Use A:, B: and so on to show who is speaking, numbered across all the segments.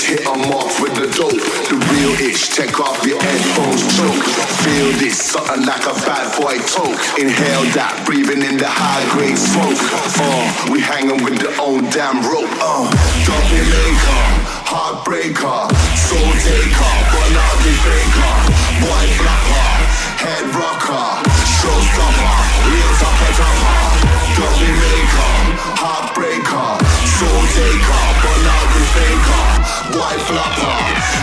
A: let's hit them off with the dope. The real itch, take off your headphones, choke. Feel this, something like a bad boy toke. Inhale that, breathing in the high grade smoke. Uh, we hanging with the own damn rope. Uh, Jamaica, uh, heartbreaker, soul taker, Bonardi faker, boy flapper, head rocker, showstopper, real topper topper. Jamaica, uh, heartbreaker, soul taker, Bonardi faker wife flapper,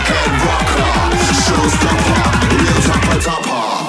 A: head rocker, showstopper, real tapper tapper.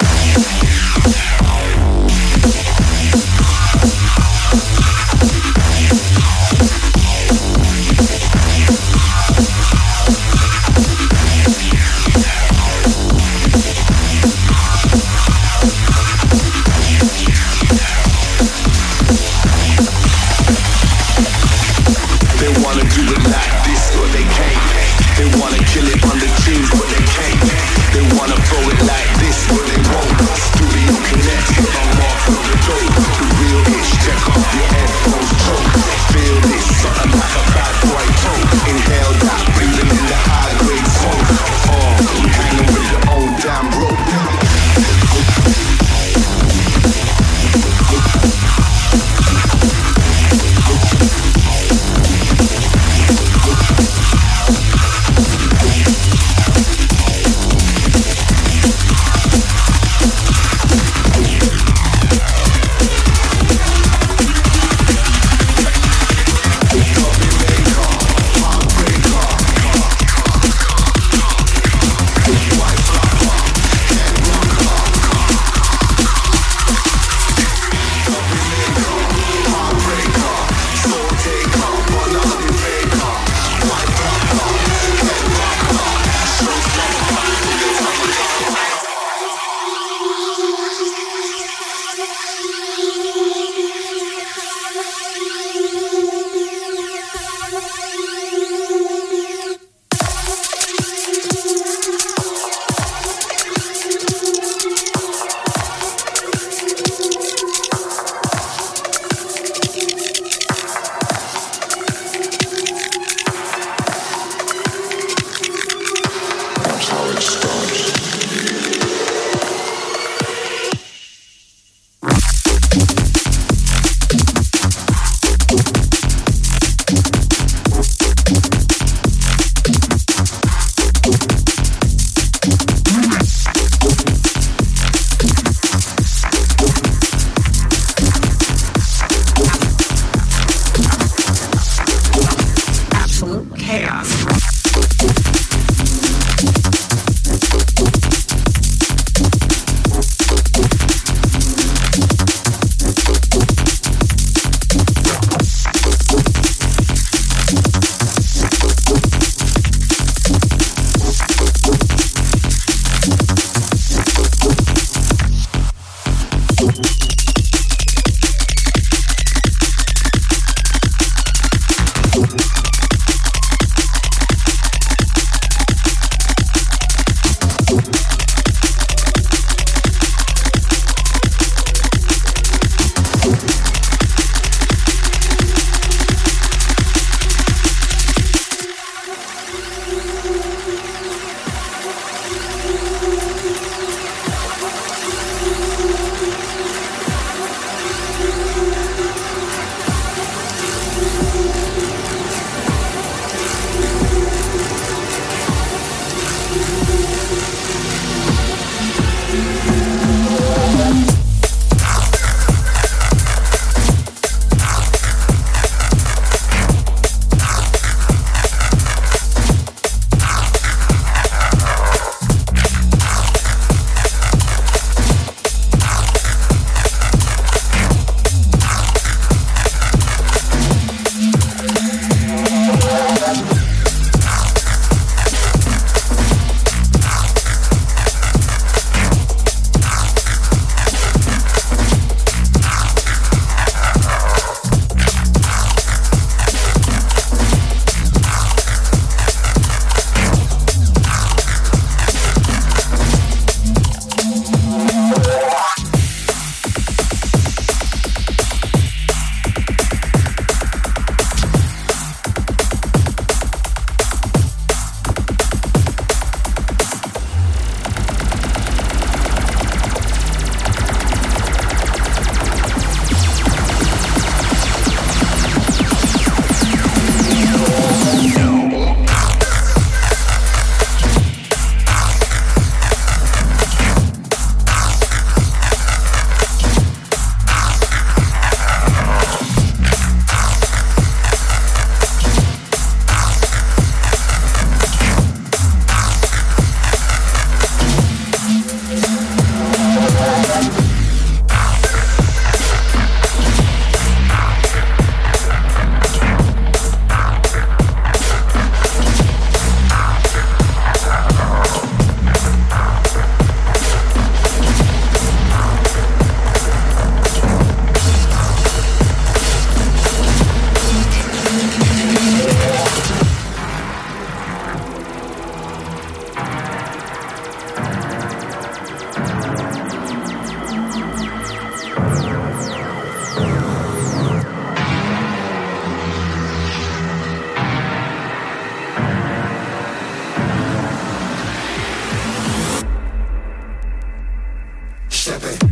B: Step it.